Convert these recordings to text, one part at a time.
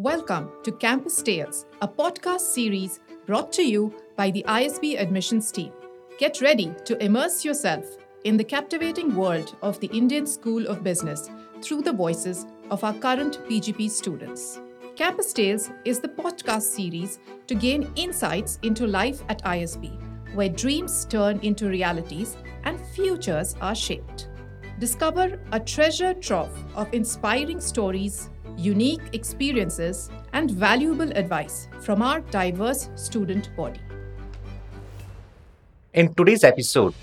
Welcome to Campus Tales, a podcast series brought to you by the ISB admissions team. Get ready to immerse yourself in the captivating world of the Indian School of Business through the voices of our current PGP students. Campus Tales is the podcast series to gain insights into life at ISB, where dreams turn into realities and futures are shaped. Discover a treasure trove of inspiring stories unique experiences, and valuable advice from our diverse student body. In today's episode,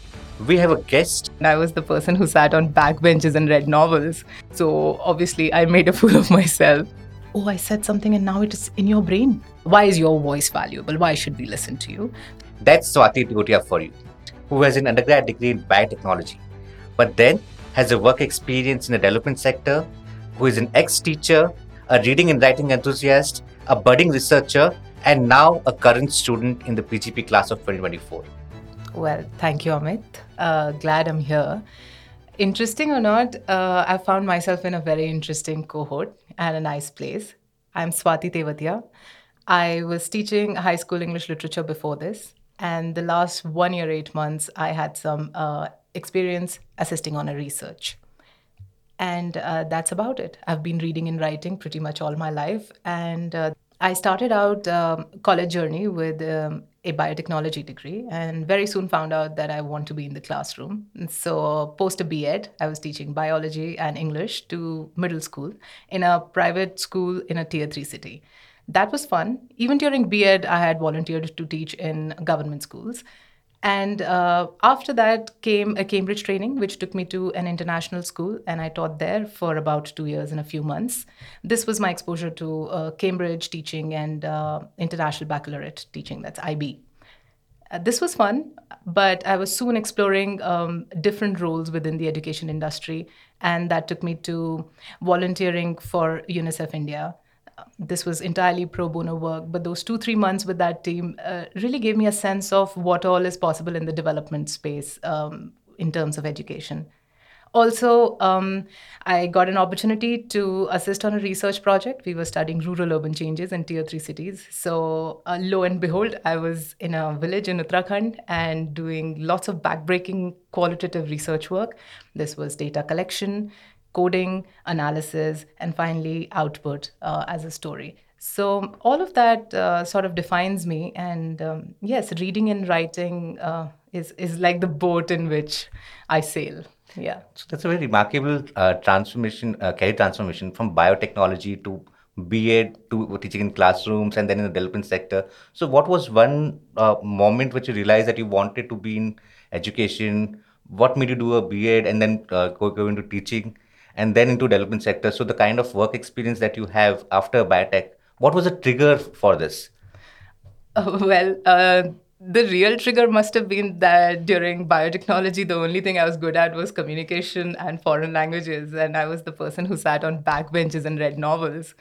we have a guest. I was the person who sat on backbenches and read novels. So obviously, I made a fool of myself. Oh, I said something and now it is in your brain. Why is your voice valuable? Why should we listen to you? That's Swati Teotia for you, who has an undergrad degree in biotechnology, but then has a work experience in the development sector who is an ex teacher, a reading and writing enthusiast, a budding researcher, and now a current student in the PGP class of 2024. Well, thank you, Amit. Uh, glad I'm here. Interesting or not, uh, I found myself in a very interesting cohort and a nice place. I'm Swati Teotia. I was teaching high school English literature before this, and the last one year, eight months, I had some uh, experience assisting on a research and uh, that's about it. I've been reading and writing pretty much all my life, and uh, I started out um, college journey with um, a biotechnology degree, and very soon found out that I want to be in the classroom. And so, post a BEd, I was teaching biology and English to middle school in a private school in a tier three city. That was fun. Even during BEd, I had volunteered to teach in government schools. And uh, after that came a Cambridge training, which took me to an international school, and I taught there for about two years and a few months. This was my exposure to uh, Cambridge teaching and uh, international baccalaureate teaching, that's IB. Uh, this was fun, but I was soon exploring um, different roles within the education industry, and that took me to volunteering for UNICEF India this was entirely pro bono work, but those two, three months with that team uh, really gave me a sense of what all is possible in the development space um, in terms of education. Also, um, I got an opportunity to assist on a research project. We were studying rural urban changes in tier three cities. So, uh, lo and behold, I was in a village in Uttarakhand and doing lots of backbreaking qualitative research work. This was data collection, coding, analysis, and finally output uh, as a story. So all of that uh, sort of defines me, and um, yes, reading and writing uh, is is like the boat in which I sail. Yeah. So that's a very remarkable uh, transformation, uh, career transformation from biotechnology to BEd to teaching in classrooms and then in the development sector. So what was one uh, moment which you realized that you wanted to be in education? What made you do a BEd and then go, go into teaching? And then into development sector. So the kind of work experience that you have after biotech, what was the trigger for this? Uh, well, uh, the real trigger must have been that during biotechnology, the only thing I was good at was communication and foreign languages, and I was the person who sat on backbenches and read novels.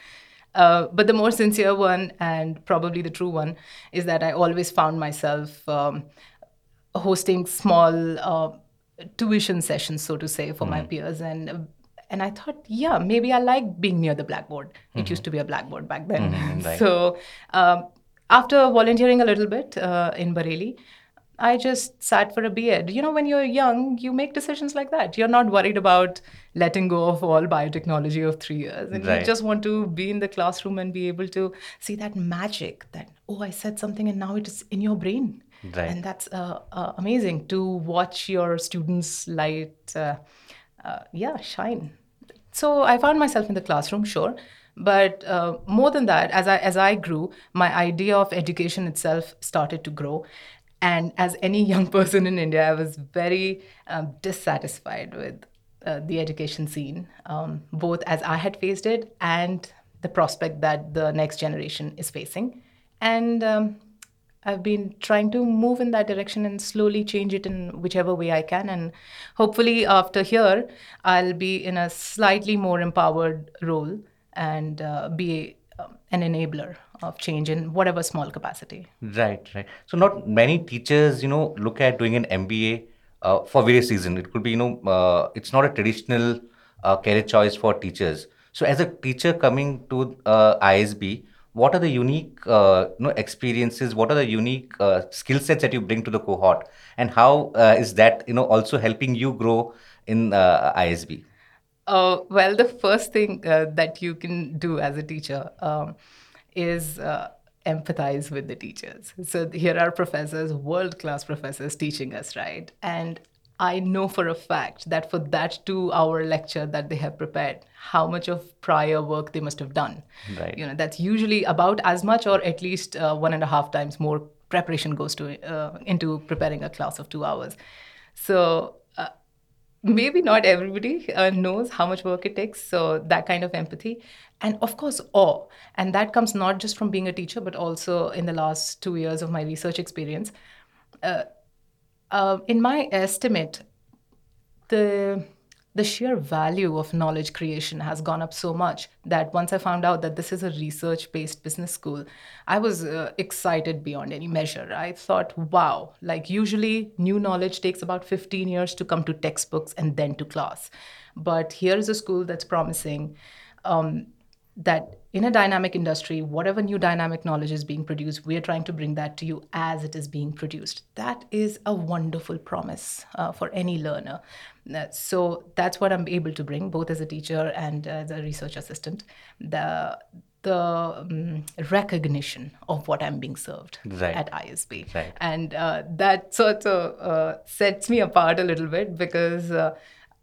Uh, but the more sincere one, and probably the true one, is that I always found myself um, hosting small uh, tuition sessions, so to say, for mm. my peers, and and I thought, yeah, maybe I like being near the blackboard. Mm-hmm. It used to be a blackboard back then. Mm-hmm, right. So um, after volunteering a little bit uh, in Bareilly, I just sat for a BEd. You know, when you're young, you make decisions like that. You're not worried about letting go of all biotechnology of three years. And right. you just want to be in the classroom and be able to see that magic that, oh, I said something and now it is in your brain. Right. And that's uh, uh, amazing to watch your students' light uh, uh, yeah, shine. So I found myself in the classroom, sure. But uh, more than that, as I, as I grew, my idea of education itself started to grow. And as any young person in India, I was very um, dissatisfied with uh, the education scene, um, both as I had faced it and the prospect that the next generation is facing. And um, I've been trying to move in that direction and slowly change it in whichever way I can. And hopefully, after here, I'll be in a slightly more empowered role and uh, be um, an enabler of change in whatever small capacity. Right, right. So, not many teachers, you know, look at doing an MBA uh, for various reasons. It could be, you know, uh, it's not a traditional uh, career choice for teachers. So, as a teacher coming to uh, ISB, what are the unique uh, you know, experiences? What are the unique uh, skill sets that you bring to the cohort, and how uh, is that you know also helping you grow in uh, ISB? Uh, well, the first thing uh, that you can do as a teacher um, is empathize with the teachers. So here are professors, world class professors teaching us, right? And I know for a fact that for that two hour lecture that they have prepared, how much of prior work they must have done. Right. You know, that's usually about as much or at least uh, one and a half times more preparation goes to uh, into preparing a class of two hours. So uh, maybe not everybody uh, knows how much work it takes. So that kind of empathy. And of course, awe. And that comes not just from being a teacher, but also in the last two years of my research experience. Uh, uh, in my estimate, the the sheer value of knowledge creation has gone up so much that once I found out that this is a research based business school, I was uh, excited beyond any measure. I thought, wow, like usually new knowledge takes about 15 years to come to textbooks and then to class. But here's a school that's promising um, that in a dynamic industry, whatever new dynamic knowledge is being produced, we are trying to bring that to you as it is being produced. That is a wonderful promise uh, for any learner. Uh, so that's what I'm able to bring, both as a teacher and as a research assistant. The the um, recognition of what I'm being served right. at ISB, right. and uh, that sort of uh, sets me apart a little bit because uh,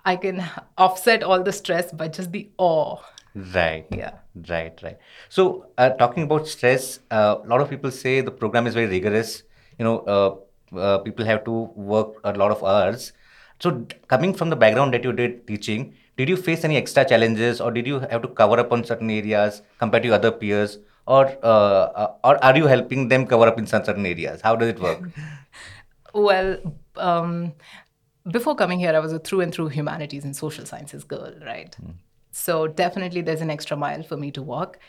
I can offset all the stress by just the awe Right. Yeah. Right. Right. So, uh, talking about stress, uh, a lot of people say the program is very rigorous. You know, uh, uh people have to work a lot of hours. So, coming from the background that you did teaching, did you face any extra challenges, or did you have to cover up on certain areas compared to other peers, or uh, uh, or are you helping them cover up in some certain areas? How does it work? well. Um, before coming here, I was a through and through humanities and social sciences girl, right? Mm. So definitely there's an extra mile for me to walk.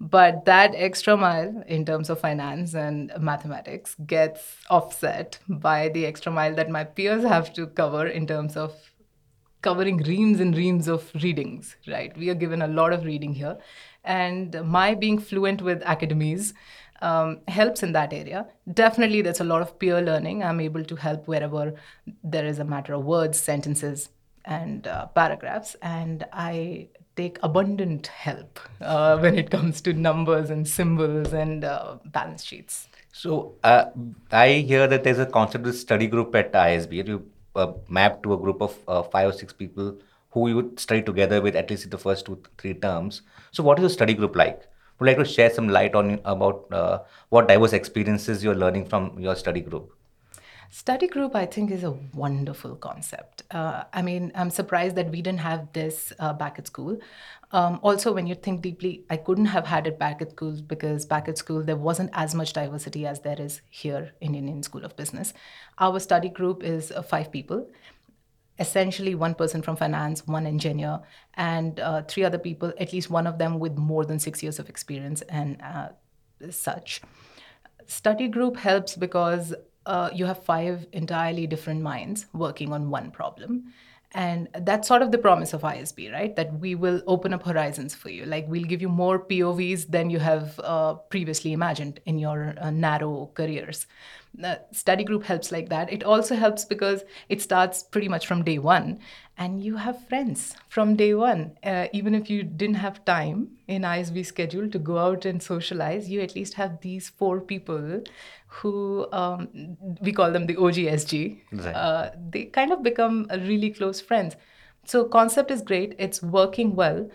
But that extra mile in terms of finance and mathematics gets offset by the extra mile that my peers have to cover in terms of covering reams and reams of readings, right? We are given a lot of reading here. And my being fluent with academies um, helps in that area. Definitely, there's a lot of peer learning. I'm able to help wherever there is a matter of words, sentences, and uh, paragraphs, and I take abundant help uh, when it comes to numbers and symbols and uh, balance sheets. So uh, I hear that there's a concept of study group at ISB. You uh, map to a group of uh, five or six people who you would study together with at least in the first two three terms. So what is your study group like? Would like to share some light on about what diverse experiences you're learning from your study group? Study group, I think, is a wonderful concept. Uh, I mean, I'm surprised that we didn't have this uh, back at school. Um, also, when you think deeply, I couldn't have had it back at school because back at school there wasn't as much diversity as there is here in Indian School of Business. Our study group is uh, five people essentially one person from finance, one engineer, and uh, three other people, at least one of them with more than six years of experience and uh, such. Study group helps because uh, you have five entirely different minds working on one problem. And that's sort of the promise of ISB, right? That we will open up horizons for you. Like we'll give you more POVs than you have uh, previously imagined in your uh, narrow careers. The study group helps like that. It also helps because it starts pretty much from day one and you have friends from day one. Uh, even if you didn't have time in ISB schedule to go out and socialize, you at least have these four people who um, we call them the OGSG. Right. Uh, they kind of become really close friends. So concept is great. It's working well.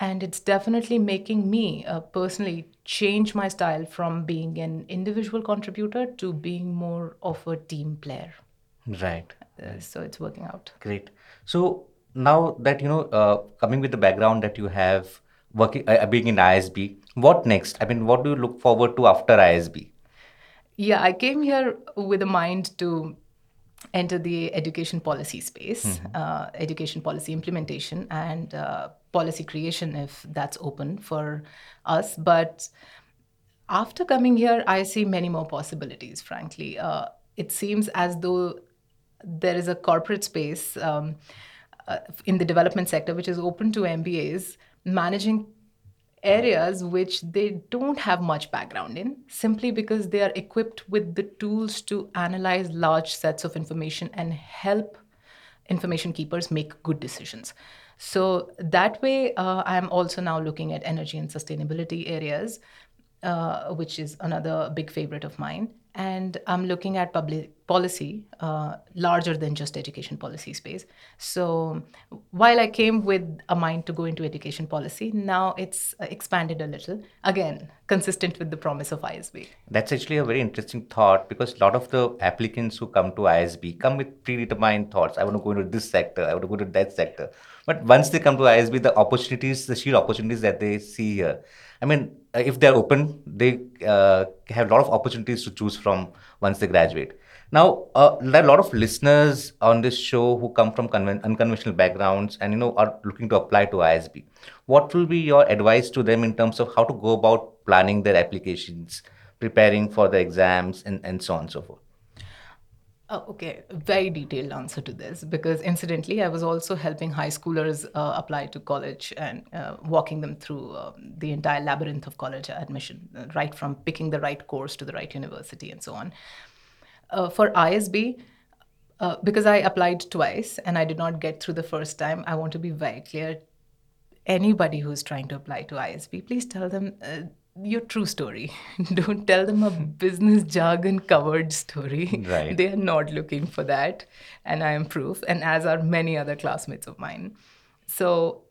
And it's definitely making me uh, personally change my style from being an individual contributor to being more of a team player. Right. Uh, so it's working out. Great. So now that you know, uh, coming with the background that you have, working uh, being in ISB, what next? I mean, what do you look forward to after ISB? Yeah, I came here with a mind to enter the education policy space, mm-hmm. uh, education policy implementation, and uh, policy creation if that's open for us. But after coming here, I see many more possibilities, frankly. Uh, it seems as though there is a corporate space um, uh, in the development sector which is open to MBAs, managing areas which they don't have much background in simply because they are equipped with the tools to analyze large sets of information and help information keepers make good decisions. So that way uh, i'm also now looking at energy and sustainability areas uh, which is another big favorite of mine and I'm looking at public policy uh, larger than just education policy space. So while I came with a mind to go into education policy, now it's uh, expanded a little. Again, consistent with the promise of ISB. That's actually a very interesting thought because a lot of the applicants who come to ISB come with predetermined thoughts. I want to go into this sector. I want to go to that sector. But once they come to ISB, the opportunities, the sheer opportunities that they see here, I mean, if they're open, they uh, have a lot of opportunities to choose from once they graduate. Now, uh, there are a lot of listeners on this show who come from conven- unconventional backgrounds and you know are looking to apply to ISB. What will be your advice to them in terms of how to go about planning their applications, preparing for the exams, and, and so on and so forth? Oh, okay, very detailed answer to this because incidentally, I was also helping high schoolers uh, apply to college and uh, walking them through um, the entire labyrinth of college admission, uh, right from picking the right course to the right university and so on. Uh, for ISB, because I applied twice and I did not get through the first time, I want to be very clear. Anybody who's trying to apply to ISB, please tell them your true story. Don't tell them a business jargon covered story. Right. They are not looking for that. And I am proof, and as are many other classmates of mine. So,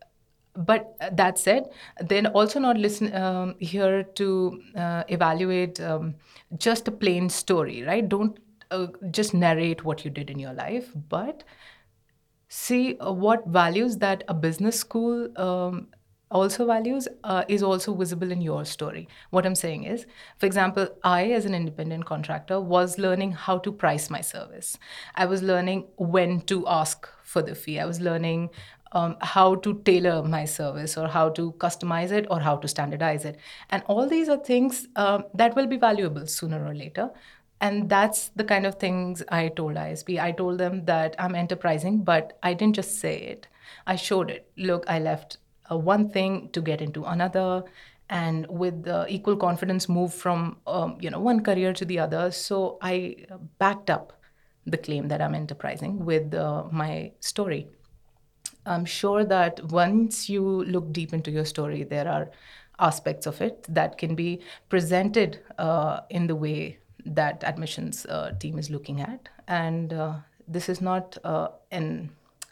but that said, then also not listen um, here to uh, evaluate um, just a plain story, right? Don't uh, just narrate what you did in your life, but see uh, what values that a business school um, also values uh, is also visible in your story. What I'm saying is, for example, I, as an independent contractor, was learning how to price my service. I was learning when to ask for the fee. I was learning um, how to tailor my service or how to customize it or how to standardize it. And all these are things um, that will be valuable sooner or later. And that's the kind of things I told ISB. I told them that I'm enterprising, but I didn't just say it. I showed it. Look, I left uh, one thing to get into another. And with uh, equal confidence move from um, you know one career to the other. So i backed up the claim that i'm enterprising with uh, my story. I'm sure that once you look deep into your story there are aspects of it that can be presented uh, in the way that admissions uh, team is looking at. And uh, this is not an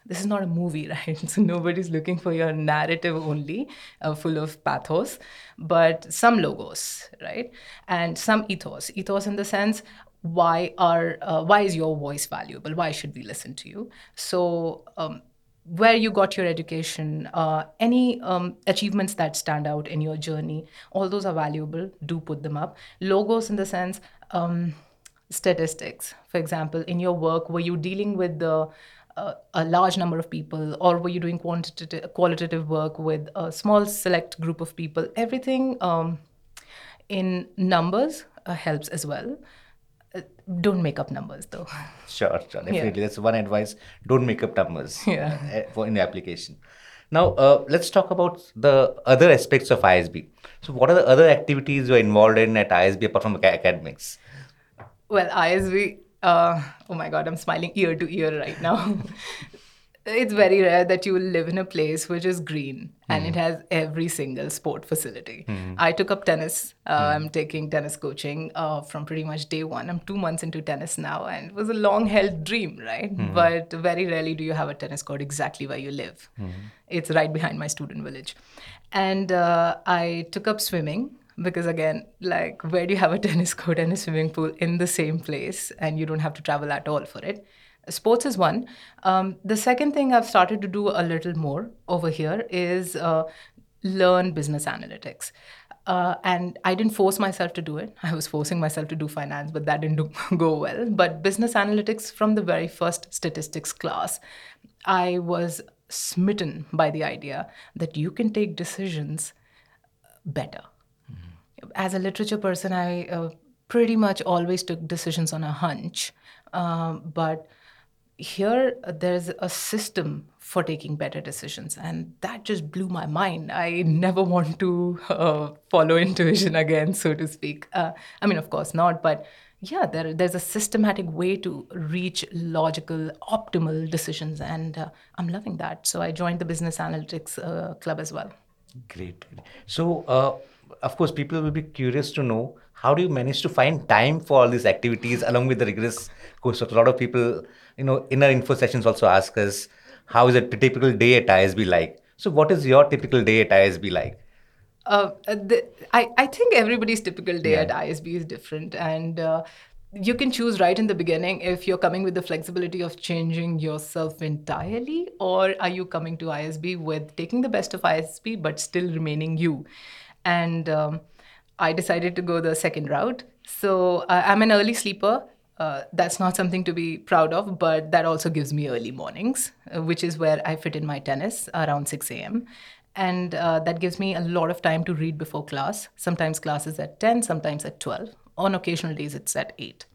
this is not a movie, right? So nobody's looking for your narrative only, uh, full of pathos, but some logos, right? And some ethos. Ethos in the sense, why are uh, why is your voice valuable? Why should we listen to you? So. Um, where you got your education, uh, any um, achievements that stand out in your journey, all those are valuable. Do put them up. Logos, in the sense, um, statistics. For example, in your work, were you dealing with the a, large number of people, or were you doing quantitative, qualitative work with a small select group of people? Everything um, in numbers uh, helps as well. Uh, don't make up numbers though. Sure, sure, definitely. Yeah. That's one advice. Don't make up numbers yeah. Uh, for in the application. Now, uh, let's talk about the other aspects of ISB. So, what are the other activities you're involved in at ISB apart from academics? Well, ISB uh, oh my god, I'm smiling ear to ear right now. it's very rare that you will live in a place which is green and it hmm. has every single sport facility. Mm. I took up tennis. Uh, mm. I'm taking tennis coaching uh, from pretty much day one. I'm two months into tennis now, and it was a long held dream, right? Mm. But very rarely do you have a tennis court exactly where you live. Hmm. It's right behind my student village. And uh, I took up swimming because again like where do you have a tennis court and a swimming pool in the same place and you don't have to travel at all for it sports is one um, the second thing i've started to do a little more over here is uh, learn business analytics uh, and I didn't force myself to do it. I was forcing myself to do finance, but that didn't do, go well. But business analytics from the very first statistics class, I was smitten by the idea that you can take decisions better as a literature person, I uh, pretty much always took decisions on a hunch. Um, but here uh, there's a system for taking better decisions and that just blew my mind. I never want to uh, follow intuition again so to speak. Uh, i mean of course not but yeah there, there's a systematic way to reach logical optimal decisions and uh, i'm loving that. So i joined the business analytics club as well. Great. So of course people will be curious to know how do you manage to find time for all these activities along with the rigorous course? A lot of people, you know, in our info sessions also ask us, how is a typical day at ISB like? So, what is your typical day at ISB like? Uh, the, I, I think everybody's typical day yeah. at ISB is different. And uh, you can choose right in the beginning if you're coming with the flexibility of changing yourself entirely, or are you coming to ISB with taking the best of ISB but still remaining you? And um, I decided to go the second route. So uh, I'm an early sleeper. Uh, that's not something to be proud of, but that also gives me early mornings, uh, which is where I fit in my tennis around 6 a.m. And uh, that gives me a lot of time to read before class. Sometimes class is at 10, sometimes at 12. On occasional days, it's at 8.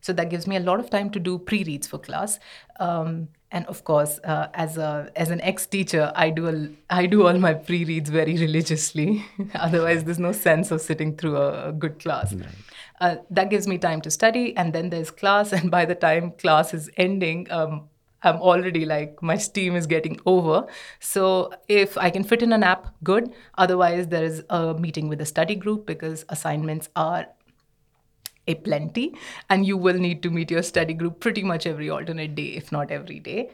So that gives me a lot of time to do pre reads for class. Um, and of course, uh, as a as an ex teacher, I do a, I do all my pre reads very religiously. Otherwise, there's no sense of sitting through a, a good class. Right. Uh, that gives me time to study, and then there's class. And by the time class is ending, um, I'm already like my steam is getting over. So if I can fit in a nap, good. Otherwise, there is a meeting with the study group because assignments are a plenty, and you will need to meet your study group pretty much every alternate day, if not every day.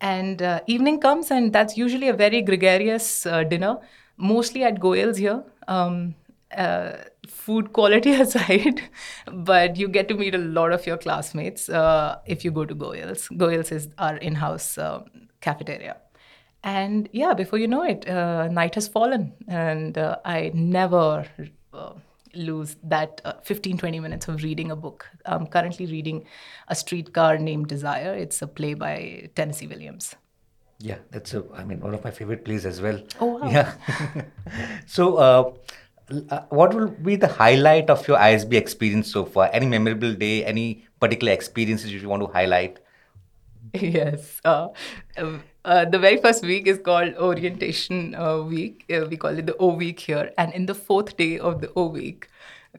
And uh, evening comes, and that's usually a very gregarious uh, dinner, mostly at Goyal's here. Um, uh, food quality aside, but you get to meet a lot of your classmates uh, if you go to Goyal's. Goyal's is our in house um, cafeteria. And yeah, before you know it, uh, night has fallen, and uh, I never lose that uh, 15 20 minutes of reading a book. I'm currently reading a streetcar named desire. It's a play by tennessee williams. Yeah that's a i mean one of my favorite plays as well. Oh wow. Yeah. So uh, uh, what will be the highlight of your isb experience so far? Any memorable day any particular experiences you want to highlight? Yes uh, um, uh, the very first week is called orientation uh, week. Uh, we call it the O week here. And in the fourth day of the O week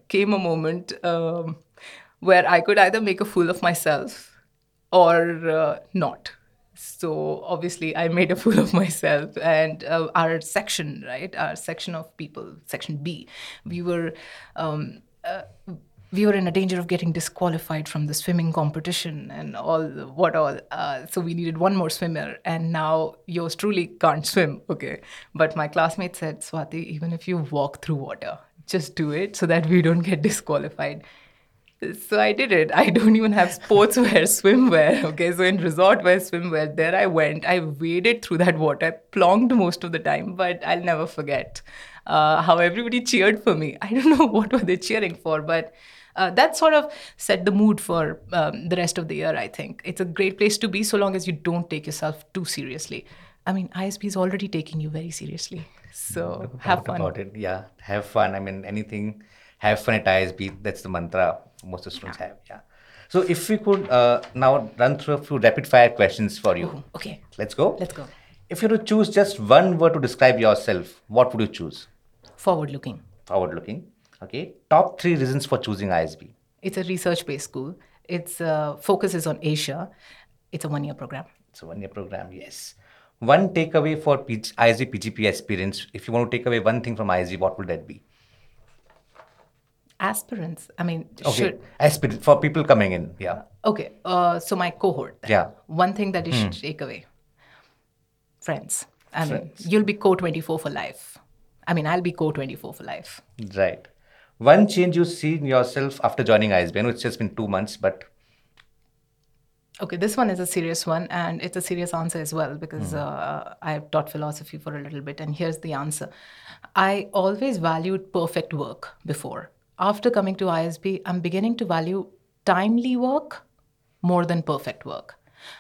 came a moment um, where I could either make a fool of myself or uh, not. So obviously, I made a fool of myself. And uh, our section, right, our section of people, section B, we were. Um, uh, we were in a danger of getting disqualified from the swimming competition and all what all. Uh, so we needed one more swimmer, and now yours truly can't swim. Okay, but my classmate said, Swati, even if you walk through water, just do it so that we don't get disqualified. So I did it. I don't even have sportswear, swimwear. Okay, so in resort wear, swimwear, there I went. I waded through that water. I plonked most of the time, but I'll never forget uh, how everybody cheered for me. I don't know what were they cheering for, but uh, that sort of set the mood for um, the rest of the year. I think it's a great place to be so long as you don't take yourself too seriously. I mean, ISB is already taking you very seriously, so no have fun. About it, yeah, have fun. I mean, anything, have fun at ISB. That's the mantra most of the students yeah. have. Yeah. So if we could uh, now run through a few rapid fire questions for you. Ooh, okay. Let's go. Let's go. If you were to choose just one word to describe yourself, what would you choose? Forward looking. Forward looking. Okay. Top three reasons for choosing ISB. It's a research-based school. Its uh, focus is on Asia. It's a one-year program. It's a one-year program. Yes. One takeaway for PG, ISB PGP experience. If you want to take away one thing from ISB, what would that be? Aspirants. I mean, okay. Should... Aspirants for people coming in. Yeah. Okay. Uh, so my cohort. Yeah. One thing that you hmm. should take away. Friends. I Friends. mean, you'll be co 24 for life. I mean, I'll be co 24 for life. Right. One change you see in yourself after joining ISB? I know it's just been two months, but. Okay, this one is a serious one, and it's a serious answer as well because mm. uh, I've taught philosophy for a little bit, and here's the answer. I always valued perfect work before. After coming to ISB, I'm beginning to value timely work more than perfect work.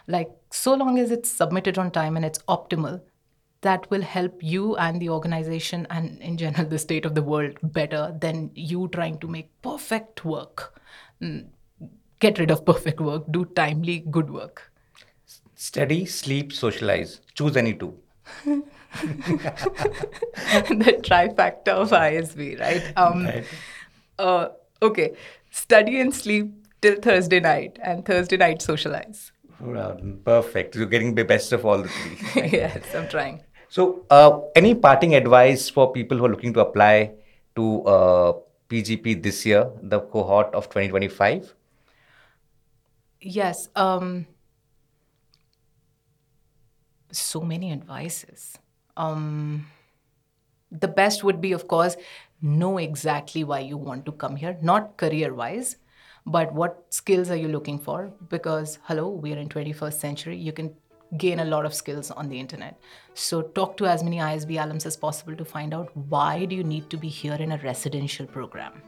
Like, so long as it's submitted on time and it's optimal, that will help you and the organization and in general the state of the world better than you trying to make perfect work mm, get rid of perfect work do timely good work Study, sleep, socialize. Choose any two. the trifecta of ISB, right? Um, Right. Uh, okay, study and sleep till Thursday night, and Thursday night socialize. Perfect. You're getting the best of all the three. yes, I'm trying. So, uh, any parting advice for people who are looking to apply to uh, PGP this year, the cohort of 2025? Yes. Um, so many advices. Um, the best would be, of course, know exactly why you want to come here, not career wise, but what skills are you looking for? Because, hello, we are in 21st century. You can gain a lot of skills on the internet. So talk to as many ISB alums as possible to find out why do you need to be here in a residential program.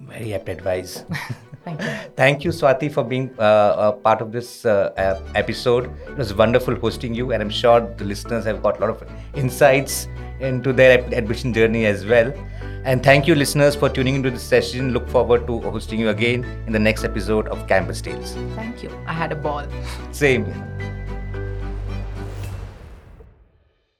Very apt advice. Thank you. Thank you, Swati, for being uh, a part of this uh, episode. It was wonderful hosting you, and I'm sure the listeners have got a lot of insights into their admission journey as well. And thank you, listeners, for tuning into this session. Look forward to hosting you again in the next episode of Campus Tales. Thank you. I had a ball. Same.